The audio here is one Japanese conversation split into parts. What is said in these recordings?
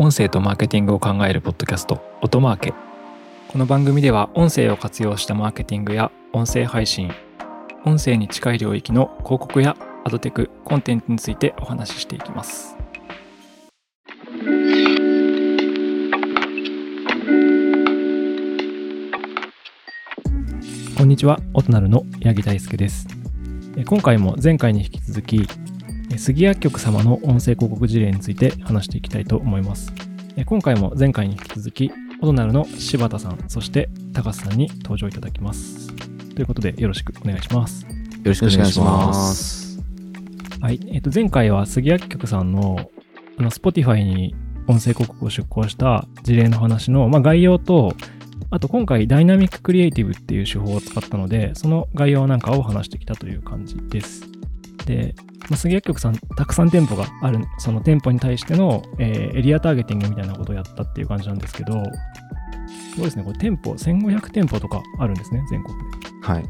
音声とマーケティングを考えるポッドキャスト音マーケ。この番組では音声を活用したマーケティングや音声配信音声に近い領域の広告やアドテクコンテンツについてお話ししていきます。こんにちは。音なるの八木大輔です。え今回も前回に引き続き杉薬局様の音声広告事例について話していきたいと思いますえ今回も前回に引き続きオドナルの柴田さんそして高須さんに登場いただきますということでよろしくお願いしますよろしくお願いします。はい、えっと前回は杉薬局さんのあの Spotify に音声広告を出稿した事例の話の、まあ、概要とあと今回ダイナミッククリエイティブっていう手法を使ったのでその概要なんかを話してきたという感じです。で、まあ、杉薬局さんたくさん店舗があるその店舗に対しての、えーエリアターゲティングみたいなことをやったっていう感じなんですけどそうですねこれ店舗1500店舗とかあるんですね全国で。はい。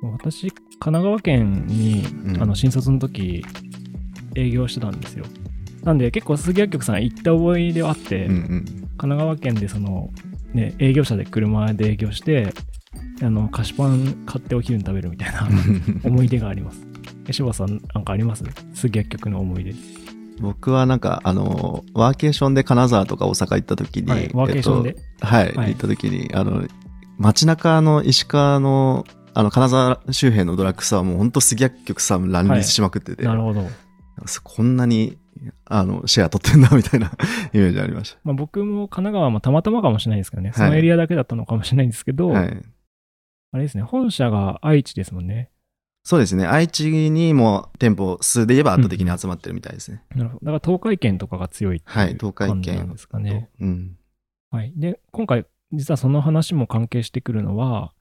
私、神奈川県に、うんあの新卒の時営業してたんですよ。なんで結構杉薬局さん行った覚えではあって、うんうん。神奈川県でその、ね、営業車で車で営業して、あの菓子パン買ってお昼に食べるみたいな 思い出があります。え柴田さん、なんかあります？杉薬局の思い出。僕はなんか、あの、ワーケーションで金沢とか大阪行った時に、はい、ワーケーションで？えっとはい、はい行った時に、あの、街中の石川の、あの、金沢周辺のドラッグストアはもう本当杉薬局さん乱立しまくってて、なるほど。こんなに、あの、シェア取ってんだみたいな イメージありましまあ、僕も神奈川もたまたまかもしれないですけどね、そのエリアだけだったのかもしれないんですけど、た。はい。あれですね、本社が愛知ですもんね。そうですね。愛知にも店舗数で言えば圧倒的に集まってるみたいですね。なるほど。だから東海圏とかが強いってはいいう東海圏感じなんですかね。うん。はい。で、今回、実はその話も関係してくるのは、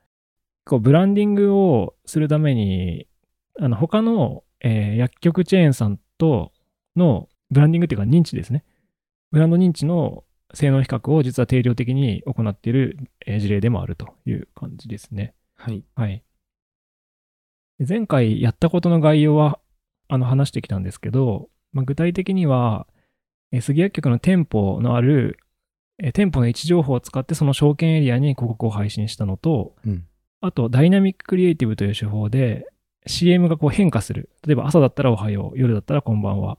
こうブランディングをするために、あの他の、えー薬局チェーンさんとのブランディングっていうか認知ですね。ブランド認知の性能比較を実は定量的に行っているえー事例でもあるという感じですね。はい。はい。で前回やったことの概要はあの話してきたんですけど、まあ、具体的には、えー杉薬局の店舗のある、えー店舗の位置情報を使ってその証券エリアに広告を配信したのと、うんあとダイナミッククリエイティブという手法で CM がこう変化する。例えば朝だったらおはよう、夜だったらこんばんは。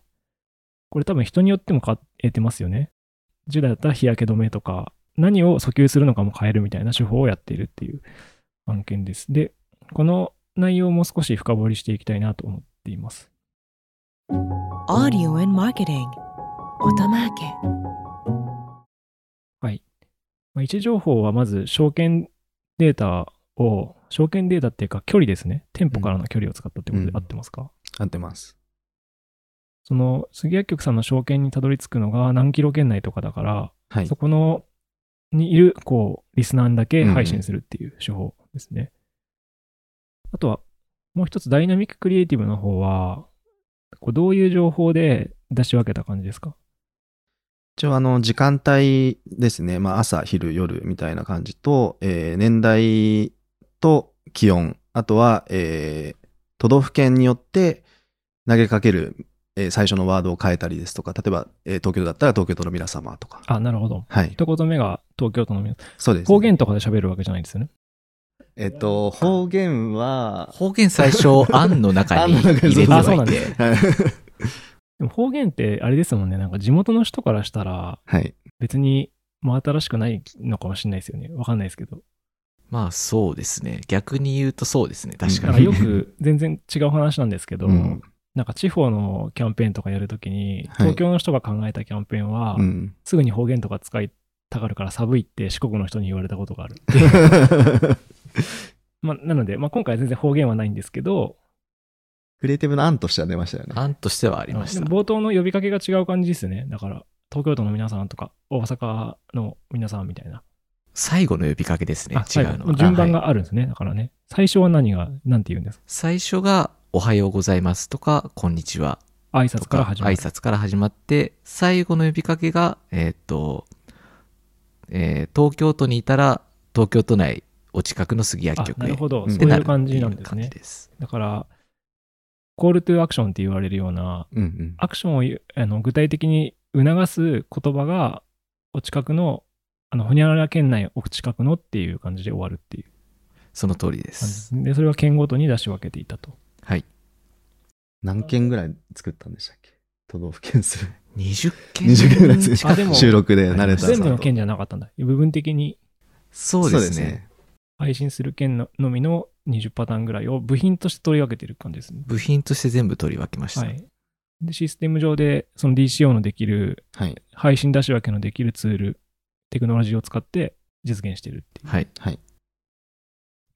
これ多分人によっても変えてますよね。10代だったら日焼け止めとか、何を訴求するのかも変えるみたいな手法をやっているっていう案件です。で、この内容も少し深掘りしていきたいなと思っています。Audio and Marketing 音マーケはい。まあ、位置情報はまず証券データを、証券データっていうか距離ですね。店舗からの距離を使ったってことでうん合ってますか、合ってます。その杉薬局さんの証券にたどり着くのが何キロ圏内とかだから、はいそ。このにいるこうリスナーにだけ配信するっていう手法ですね。あとはもう一つダイナミッククリエイティブの方はこうどういう情報で出し分けた感じですか？一応あの時間帯ですね。まあ朝、昼、夜みたいな感じと、えー年代と気温、あとは、えー都道府県によって投げかける、えー最初のワードを変えたりですとか、例えば、えー東京だったら東京都の皆様とか。あ、なるほど。はい。一言目が東京都の皆さんそうです、方言とかで喋るわけじゃないですよね。えっと、方言は、方言最初、案の中に 案の中に入れてあそうなんで、でも方言ってあれですもんね。なんか地元の人からしたらはい。別に真新しくないのかもしれないですよね。わかんないですけど。まあそうですね。逆に言うとそうですね。確かかに。よく全然違う話なんですけど、うんなんか地方のキャンペーンとかやるときに、はい東京の人が考えたキャンペーンは、うん。すぐに方言とか使いたがるから寒いって四国の人に言われたことがあるって。まあ、なので、まあ、今回は全然方言はないんですけど、クリエイティブの案としては出ましたよね。案としてはありました。冒頭の呼びかけが違う感じですよね。だから、東京都の皆さんとか、大阪の皆さんみたいな。最後の呼びかけですね。あ、違うのは。順番がはいあるんですね。だからね。最初は何が、なんて言うんですか？最初が、おはようございますとか、こんにちは挨とか、拶から始まる。挨拶から始まって、最後の呼びかけが、えーっと、えー東京都にいたら、東京都内お近くの杉薬あ局へ。なるほど。うんそういう感じなんですねす。だから、コールトゥアクションって言われるような、うんうん。アクションをあの具体的に促す言葉がお近くの、あの、ほにゃらら県内お近くのっていう感じで終わるっていうその通りで。す。で、それは県ごとに出し分けていたと。はい。何件ぐらい作ったんでしたっけ？都道府県数。20件？20件ぐらいですあでも収録で慣れた全部の県じゃなかったんだ。部分的にそうですね。。配信する県ののみの20パターンぐらいを部品として取り分けてる感じですね。部品として全部取り分けました。はい。で、システム上で、その DCO のできる、はい。配信出し分けのできるツール、テクノロジーを使って実現してるっていう。はい。はい。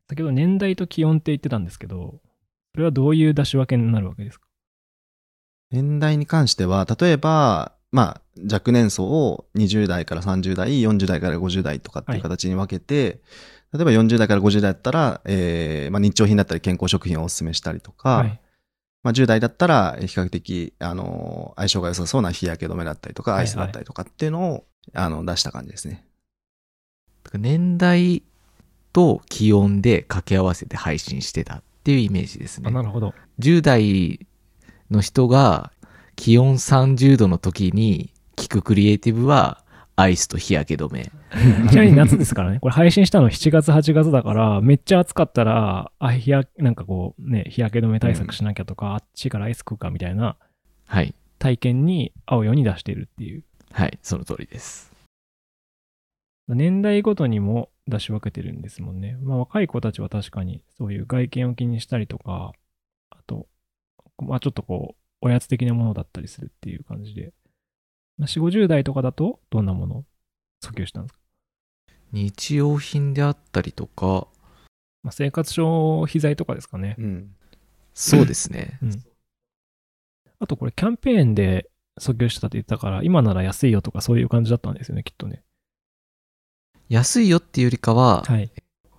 先ほど年代と気温って言ってたんですけど、それはどういう出し分けになるわけですか？年代に関しては、例えば、まあ、若年層を20代から30代、40代から50代とかっていう形に分けて、例えば40代から50代だったら、えー、まあ、日用品だったり健康食品をお勧めしたりとか、はい。まあ、10代だったら、比較的、あの、相性が良さそうな日焼け止めだったりとか、はいはいアイスだったりとかっていうのを、あの、出した感じですね。年代と気温で掛け合わせて配信してたっていうイメージですあ、ね。なるほど。10代の人が気温30度の時に聞くクリエイティブはアイスと日焼け止め。ちなみに夏ですからね。これ配信したの7月、8月だから、めっちゃ暑かったら、あ、日焼け、なんかこう、ね、日焼け止め対策しなきゃとか、あっちからアイス食うかみたいなはい。体験に合うように出してるっていう。はい。その通りです。年代ごとにも出し分けてるんですもんね。まあ若い子たちは確かにそういう外見を気にしたりとか、あと、まあちょっとこう、おやつ的なものだったりするっていう感じで。まあ、4、50代とかだとどんなものを訴求したんですか、日用品であったりとか、まあ、生活消費財とかですかね。うん。そうですね。うん。あとこれキャンペーンで訴求してたって言ったから、今なら安いよとかそういう感じだったんですよね、きっとね。安いよっていうよりかは、はい。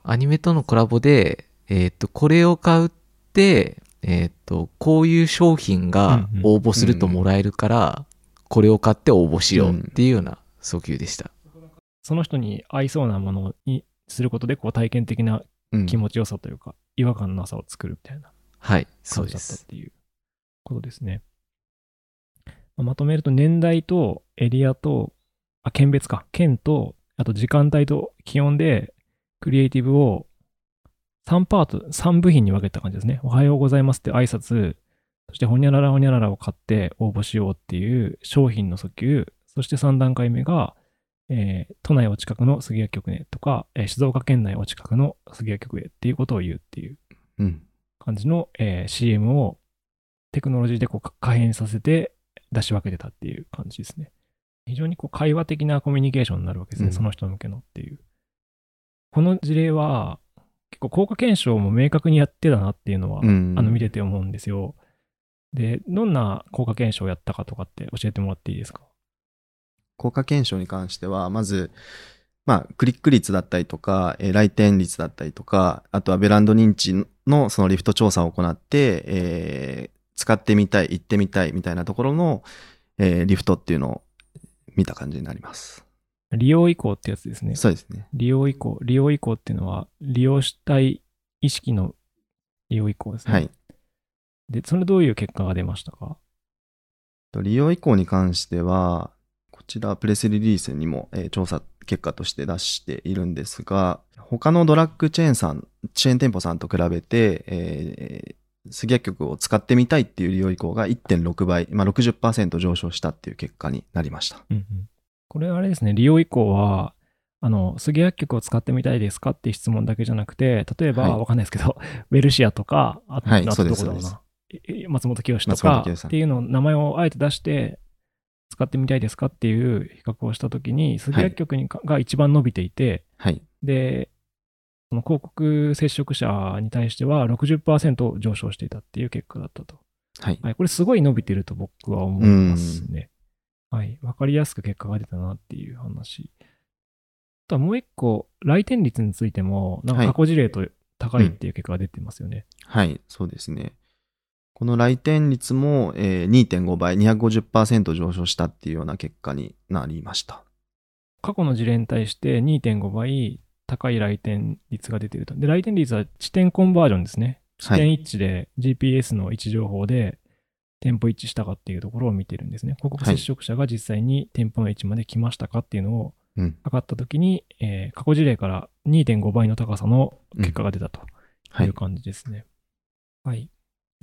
アニメとのコラボで、えっ、と、これを買うって、えっ、と、こういう商品が応募するともらえるから、これを買って応募しようっていうような訴求でした。その人に合いそうなものにすることで、こう体験的なうん気持ちよさというか、違和感のなさを作るみたいなはい、そうで感じだったっす。ていうことですね。まあまとめると、年代とエリアと、あ、県別か。県と、あと時間帯と気温で、クリエイティブを3パート、3部品に分けた感じですね。おはようございますって挨拶、そしてほにゃららほにゃららを買って応募しようっていう商品の訴求、そして3段階目が、えー都内お近くの杉薬局へとか、えー静岡県内お近くの杉薬局へっていうことを言うっていううん。感じの、えー CM をテクノロジーでこうか可変させて出し分けてたっていう感じですね。非常にこう会話的なコミュニケーションになるわけですね、うんその人向けのっていう。この事例は結構効果検証も明確にやってたなっていうのは、うん。あの見てて思うんですよ。で、どんな効果検証をやったかとかって教えてもらっていいですか？効果検証に関しては、まず、まあ、クリック率だったりとか、えー来店率だったりとか、あとはベランド認知のそのリフト調査を行って、えー使ってみたい、行ってみたいみたいなところの、えーリフトっていうのを見た感じになります。利用移行ってやつですね。そうですね。利用移行。利用移行っていうのは、利用したい意識の利用移行ですね。はい。で、それどういう結果が出ましたか？と利用移行に関しては、こちらプレスリリースにも、えー調査結果として出しているんですが、他のドラッグチェーンさん、チェーン店舗さんと比べて、えー杉薬局を使ってみたいっていう利用移行が1.6倍、まあ、60%上昇したっていう結果になりました。うんうん。これあれですね、利用以降は、あの、杉薬局を使ってみたいですかっていう質問だけじゃなくて、例えば、はい。わかんないですけど、ウェルシアとか、あと、はいあとどこだろうそうですそうな、え松本清とかっていうのを名前をあえて出して、使ってみたいですかっていう比較をしたときに、杉薬局にかが一番伸びていて、はい。で、その広告接触者に対しては60%上昇していたっていう結果だったと。はい。はい、これすごい伸びてると僕は思いますね。はい。わかりやすく結果が出たなっていう話。あとはもう一個、来店率についても、なんか過去事例と高いっていう結果が出てますよね。はい、そうですね。この来店率も、えー2.5倍、250%上昇したっていうような結果になりました。過去の事例に対して2.5倍高い来店率が出ていると。で、来店率は地点コンバージョンですね。地はい点一致で GPS の位置情報で店舗一致したかっていうところを見てるんですね。広告接触者が実際に店舗の位置まで来ましたかっていうのをうん。測ったときに、えー過去事例から2.5倍の高さの結果が出たとはいいう感じですね。はい。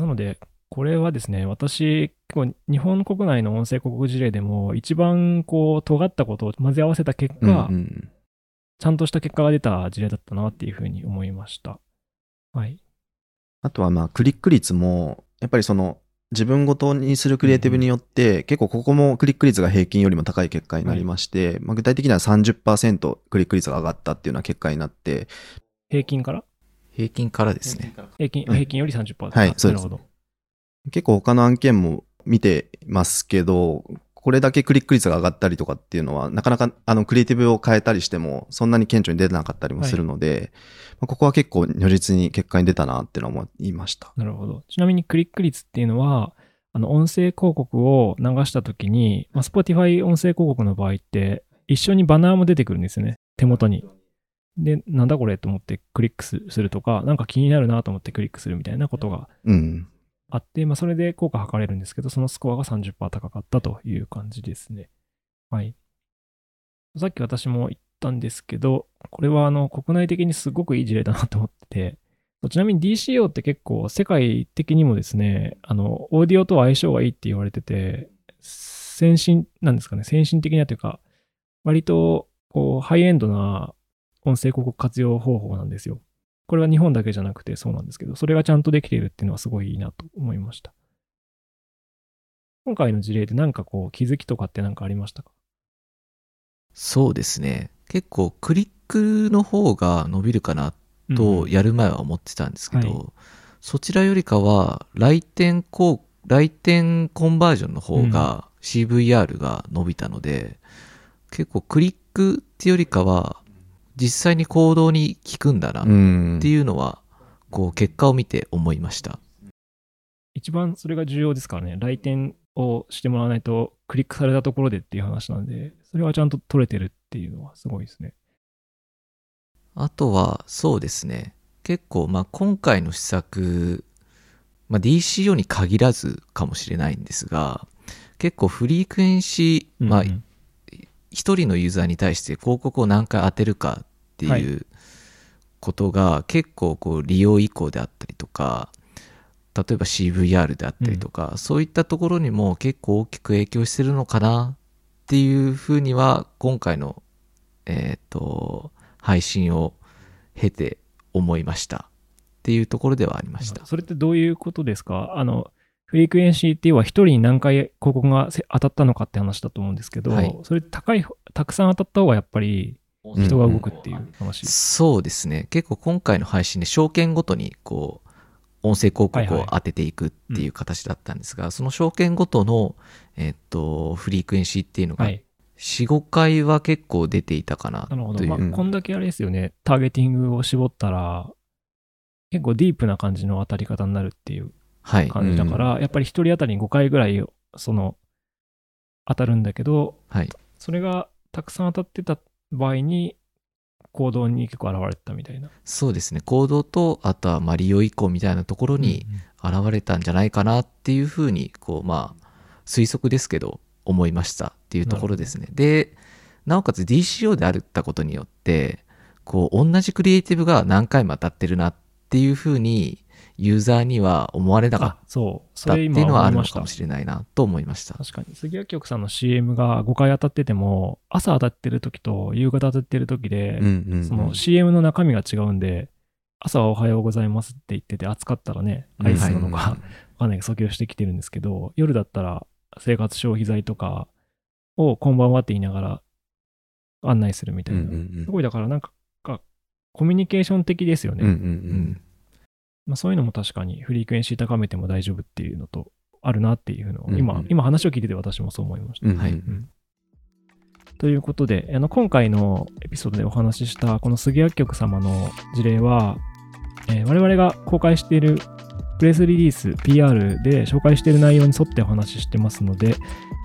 なので、これはですね、私、結構日本国内の音声広告事例でも一番こう尖ったことを混ぜ合わせた結うんう果、ん。ちゃんとした結果が出た事例だったなっていうふうに思いました。はい。あとはまあ、クリック率も、やっぱりその、自分ごとにするクリエイティブによって、結構ここもクリック率が平均よりも高い結果になりまして、まあ、具体的には30%クリック率が上がったっていうような結果になって、平均から？平均からですね。平均、うん平均より30%。はいそうですなるほど。結構他の案件も見てますけど、これだけクリック率が上がったりとかっていうのは、なかなかあのクリエイティブを変えたりしても、そんなに顕著に出なかったりもするので、まあここは結構如実に結果に出たなっていうのは思いました。なるほど。ちなみにクリック率っていうのは、あの、音声広告を流したときに、まあ、Spotify 音声広告の場合って、一緒にバナーも出てくるんですよね。手元に。で、なんだこれと思ってクリックすするとか、なんか気になるなと思ってクリックするみたいなことがうん。あって、まあ、それで効果測れるんですけど、そのスコアが30%高かったという感じですね。はい。さっき私も言ったんですけど、これはあの国内的にすごくいい事例だなと思ってて、ちなみに DCO って結構世界的にもですね、あの、オーディオとは相性がいいって言われてて、先進、なんですかね、先進的なというか、割とこうハイエンドな音声広告活用方法なんですよ。これは日本だけじゃなくてそうなんですけど、それがちゃんとできているっていうのはすごいいいなと思いました。今回の事例で何かこう気づきとかって何かありましたか？そうですね。結構クリックの方が伸びるかなとやる前は思ってたんですけど、はそちらよりかは来店こう来店コンバージョンの方が CVR が伸びたので、結構クリックっていうよりかは実際に行動に効くんだなっうん。ていうのは、こう結果を見て思いました。一番それが重要ですからね、来店をしてもらわないとクリックされたところでっていう話なんで、それはちゃんと取れてるっていうのはすごいですね。あとは、そうですね。結構、まあ、今回の施策、まあ、DCO に限らずかもしれないんですが、結構フリークエンシー、まあうんう、ん一人のユーザーに対して広告を何回当てるかってはいいうことが結構こう利用意向であったりとか、例えば CVR であったりとか、そういったところにも結構大きく影響してるのかなっていうふうには今回の、えっ、と、配信を経て思いました。っていうところではありました。それってどういうことですか？あの、フリークエンシーっていうのは一人に何回広告がせ当たったのかって話だと思うんですけど、はい。それ高い、たくさん当たった方がやっぱりん人が動くっていう話。そうですね。結構今回の配信で証券ごとにこう、音声広告を当てていくっていう形だったんですが、その証券ごとの、えっと、フリークエンシーっていうのが、はい。4、5回は結構出ていたかななるほど。という。まあ、うんこんだけあれですよね、ターゲティングを絞ったら、結構ディープな感じの当たり方になるっていうはい。感じだから、やっぱり一人当たりに5回ぐらい、その、当たるんだけど、はい。それがたくさん当たってた場合に、行動に結構現れてたみたいな。そうですね。行動と、あとは、まあ、利用以降みたいなところに現れたんじゃないかなっていうふうに、こう、まあ、推測ですけど、思いましたっていうところですね。で、なおかつ DCO であったことによって、こう、同じクリエイティブが何回も当たってるなっていうふうに、ユーザーには思われなかあ、そう。ったってそれ今いうのはあるの思いました。かもしれないなと思いました。確かに。杉谷局さんの CM が5回当たってても、朝当たってる時と夕方当たってる時で、うんうんうんその CM の中身が違うんで、朝はおはようございますって言ってて、暑かったらね、アイスなのか、わかんないけど、訴求してきてるんですけど、夜だったら生活消費財とかをこんばんはって言いながら案内するみたいな。うんうんうんすごいだからなんか、コミュニケーション的ですよね。うんうんううんん。まあ、そういうのも確かにフリークエンシー高めても大丈夫っていうのとあるなっていうのを、うんうん。今、今話を聞いてて私もそう思いました。うんうんはい。うんということで、あの今回のエピソードでお話ししたこの杉薬局様の事例は、えー我々が公開しているプレスリリース PR で紹介している内容に沿ってお話ししてますので、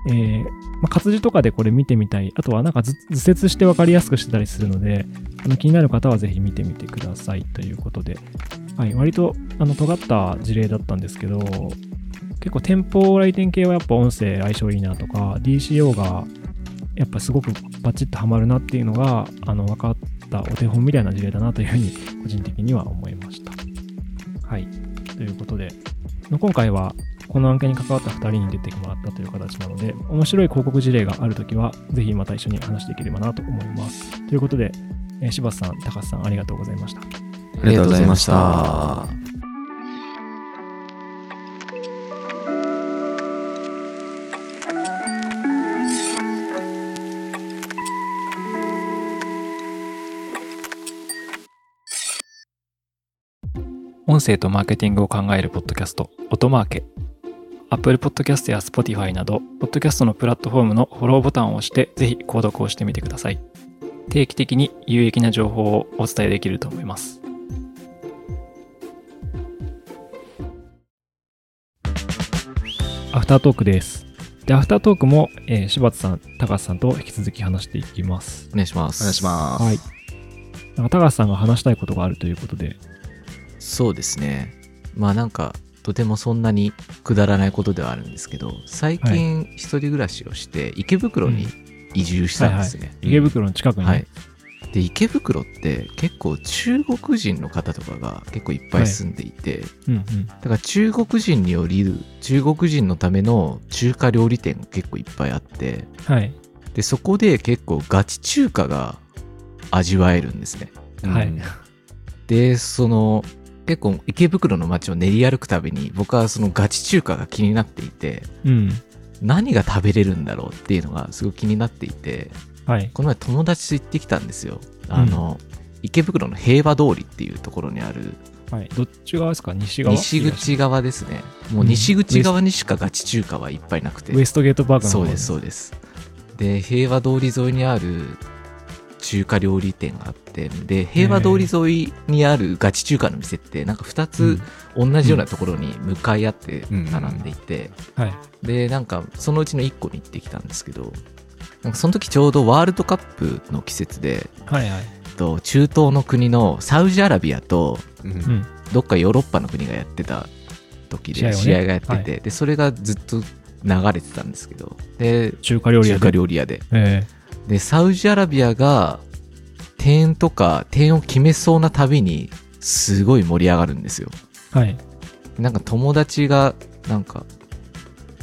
えーまあ、活字とかでこれ見てみたい、あとはなんか図図説して分かりやすくしてたりするので、あの気になる方はぜひ見てみてくださいということで、はい、割とあの尖った事例だったんですけど、結構店舗来店系はやっぱ音声相性いいなとか、DCO がやっぱすごくバチッとハマるなっていうのが、あの、分かったお手本みたいな事例だなというふうに、個人的には思いました。はい。ということで、今回はこの案件に関わった2人に出てもらったという形なので、面白い広告事例があるときは、ぜひまた一緒に話していければなと思います。ということで、えー柴田さん、高須さん、ありがとうございました。ありがとうございました。音声とマーケティングを考えるポッドキャスト、音マーケ。Apple Podcast や Spotify など、ポッドキャストのプラットフォームのフォローボタンを押して、ぜひ購読をしてみてください。定期的に有益な情報をお伝えできると思います。アフタートークです。で、アフタートークも、えー柴田さん、高橋さんと引き続き話していきます。お願いします。お願いします。はい。なんか高橋さんが話したいことがあるということで、そうですね。まあなんか、とてもそんなにくだらないことではあるんですけど、最近一人暮らしをして、池袋に移住したんですね。池袋の近くに、はい。で、池袋って結構中国人の方とかが結構いっぱい住んでいて、うんうん。だから中国人により、中国人のための中華料理店が結構いっぱいあって、はい。で、そこで結構ガチ中華が味わえるんですね。はいうんで、その、結構池袋の街を練り歩くたびに僕はそのガチ中華が気になっていて、うん。何が食べれるんだろうっていうのがすごい気になっていて、はい。この前友達と行ってきたんですよ。あの、池袋の平和通りっていうところにあるはい。どっち側ですか？西側？西口側ですね。もう西口側にしかガチ中華はいっぱいなくて。ウエストゲートパークの方そうです、そうです。で、平和通り沿いにある中華料理店があって、で、平和通り沿いにあるガチ中華の店って、なんか2つ同じようなところに向かい合って並んでいて、はい。で、なんかそのうちの1個に行ってきたんですけど、なんかその時ちょうどワールドカップの季節で、はいはい。えっと中東の国のサウジアラビアと。どっかヨーロッパの国がやってた時試合をねで試合がやってて、はいでそれがずっと流れてたんですけどで中華料理屋中で。でサウジアラビアが点とか点を決めそうなたびにすごい盛り上がるんですよ。えはい。なんか友達がなんか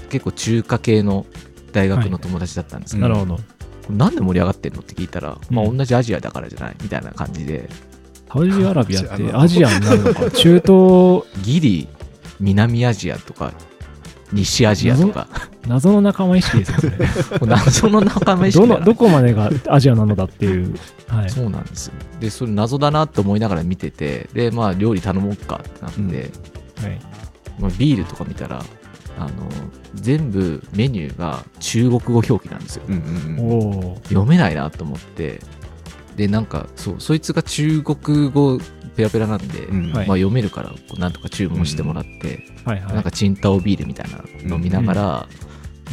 結構中華系の大学の友達だったんですけど、なるほど。なんで盛り上がってんのって聞いたら、まあうん同じアジアだからじゃないみたいな感じで。サウジアラビアってアジアになるのか？中東、ギリ南アジアとか西アジアとか謎の仲間意識ですよ、それ。謎の仲間意識どこまでがアジアなのだっていう。はい。そうなんですよでそれ謎だなと思いながら見ててでまあ料理頼もうかってなって、うんはい。まあ、ビールとか見たらあの全部メニューが中国語表記なんですようんうんうんおお。読めないなと思ってでなんかそうそいつが中国語ペラペラなんで、うんはいまあ、読めるからこうなんとか注文してもらって、はいはい。なんかチンタオビールみたいなの飲みながら、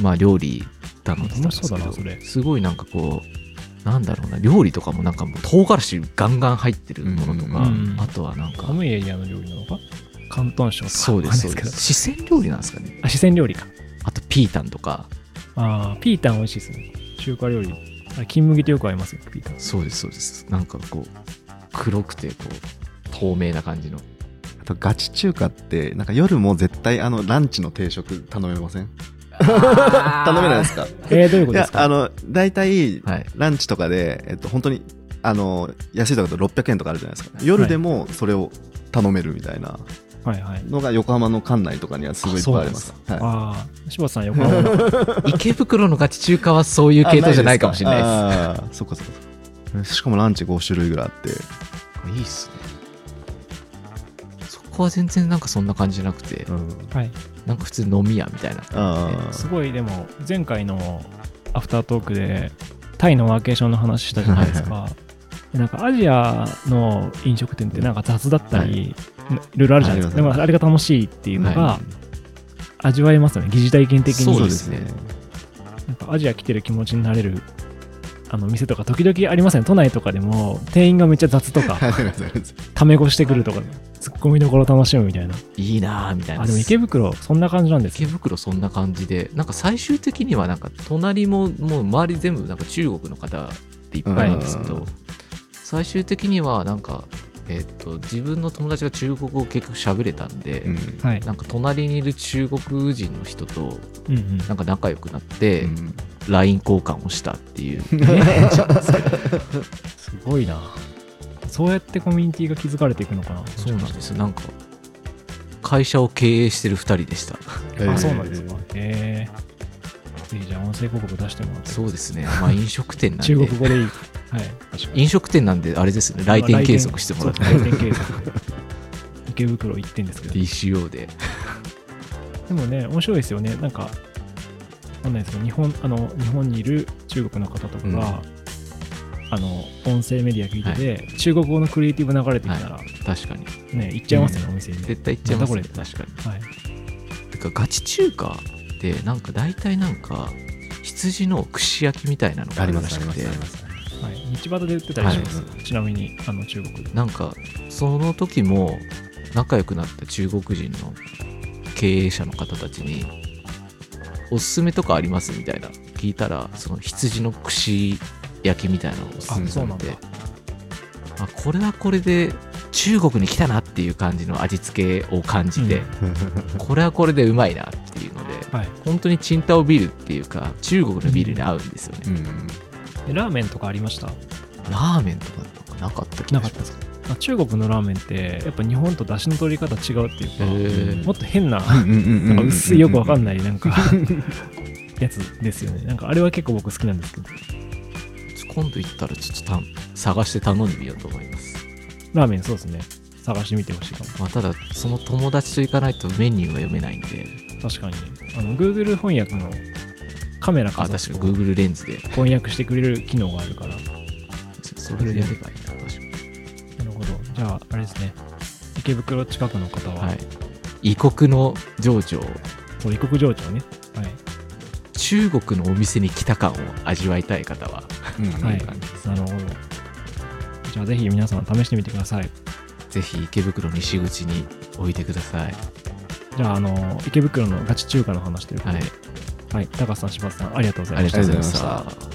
まあ料理頼んでたんですけどすごいなんかこうなんだろうな料理とかもなんかもう唐辛子ガンガン入ってるものとか、うんあとはなんか寒いエリアの料理なのか？広東省とか。そうですそうです四川料理なんですかね。あ、四川料理か。あとピータンとかああ、ピータン美味しいですね。中華料理。あ金麦とよく合いますよ、ピータン。そうですそうですなんかこう黒くてこう透明な感じのあとガチ中華ってなんか夜も絶対あのランチの定食頼めません？頼めないですか？えー、どういうこいとですか？やあの大体はい。ランチとかで、えっと、本当にあの安いとこだと600円とかあるじゃないですか。夜でもそれを頼めるみたいなはいはい。のが横浜の館内とかにはすごいいっぱいあります。はい。ああ、柴田さん、横浜。の。池袋のガチ中華はそういう系統じゃないかもしれないです。あーそっかそっかそっか。しかもランチ5種類ぐらいあって。いいっすね。そこは全然なんかそんな感じじゃなくて、うんはい。なんか普通飲み屋みたいな。感じであすごい、でも、前回のアフタートークで、タイのワーケーションの話したじゃないですか。でなんかアジアの飲食店ってなんか雑だったり、い。ろいろあるじゃないですか。でもあれが楽しいっていうのがは味わえますよね。疑似体験的に。そうですね。ねなんかアジア来てる気持ちになれるあの店とか時々ありますね都内とかでも店員がめっちゃ雑とかタメ語してくるとかツッコミどころ楽しむみたいな。いいなーみたいな。あでも池袋そんな感じなんです池よ袋そんな感じでなんか最終的にはなんか隣ももう周り全部なんか中国の方でいっぱいなんですけど、うん。最終的にはなんか、えっと自分の友達が中国語を結構喋れたんで、うん。はい。なんか隣にいる中国人の人となんか仲良くなって、うん。LINE 交換をしたっていう。すごいなそうやってコミュニティが築かれていくのかな。そうなんです。よなんか会社を経営してる2人でした。あそうなんですか。へえぜひじゃあ音声広告出してもらって。そうですね。まあ飲食店なんで。中国語でいい。はい。飲食店なんであれですね。来店計測してもらって。そう来店計測池袋行ってんですけど。DCO で。でもね、面白いですよね。なんか、わかんないですけど、日本、あの、日本にいる中国の方とかが、あの、音声メディア聞いてて、中国語のクリエイティブ流れてきたら、確かにね、行っちゃいますよね、お店に。絶対行っちゃいますね確かにはい。てかガチ中華ってなんか大体なんか羊の串焼きみたいなのがありましくてりますありますはい。道端で売ってたりします。はちなみに、あの、中国で。なんかその時も仲良くなった中国人の経営者の方たちにおすすめとかありますみたいな聞いたらその羊の串焼きみたいなのをおすすめされて。あこれはこれで中国に来たなっていう感じの味付けを感じて、これはこれでうまいなっていうのではい。本当にチンタオビールっていうか中国のビールに合うんですよね、うん。でラーメンとかありました？ラーメンとかなんかなかった気がします。なかったですか？あ中国のラーメンって、やっぱ日本と出汁の取り方違うっていうか、もっと変な、うんうんうんなんか 薄いよくわかんないない、なんか、やつですよね。なんかあれは結構僕好きなんですけど、今度行ったらちょっとた探して頼んでみようと思います、ラーメンそうですね。探してみてほしいかも。まあ、ただその友達と行かないとメニューは読めないんで確かに。あの、Google 翻訳のカメラかあ確かに Google レンズで翻訳してくれる機能があるから。なそそれでやればいいな確かるほど。じゃあ、あれですね。池袋近くの方は、にはい異国の情緒をそう異国情緒ね。はい。中国のお店に来た感を味わいたい方ははい。なるほど。じゃあ、ぜひ皆さん試してみてください。ぜひ池袋西口に置いてください。じゃあ、あの、池袋のガチ中華の話ということで、はい。はい。高橋さん、柴田さん、ありがとうございました。ありがとうございました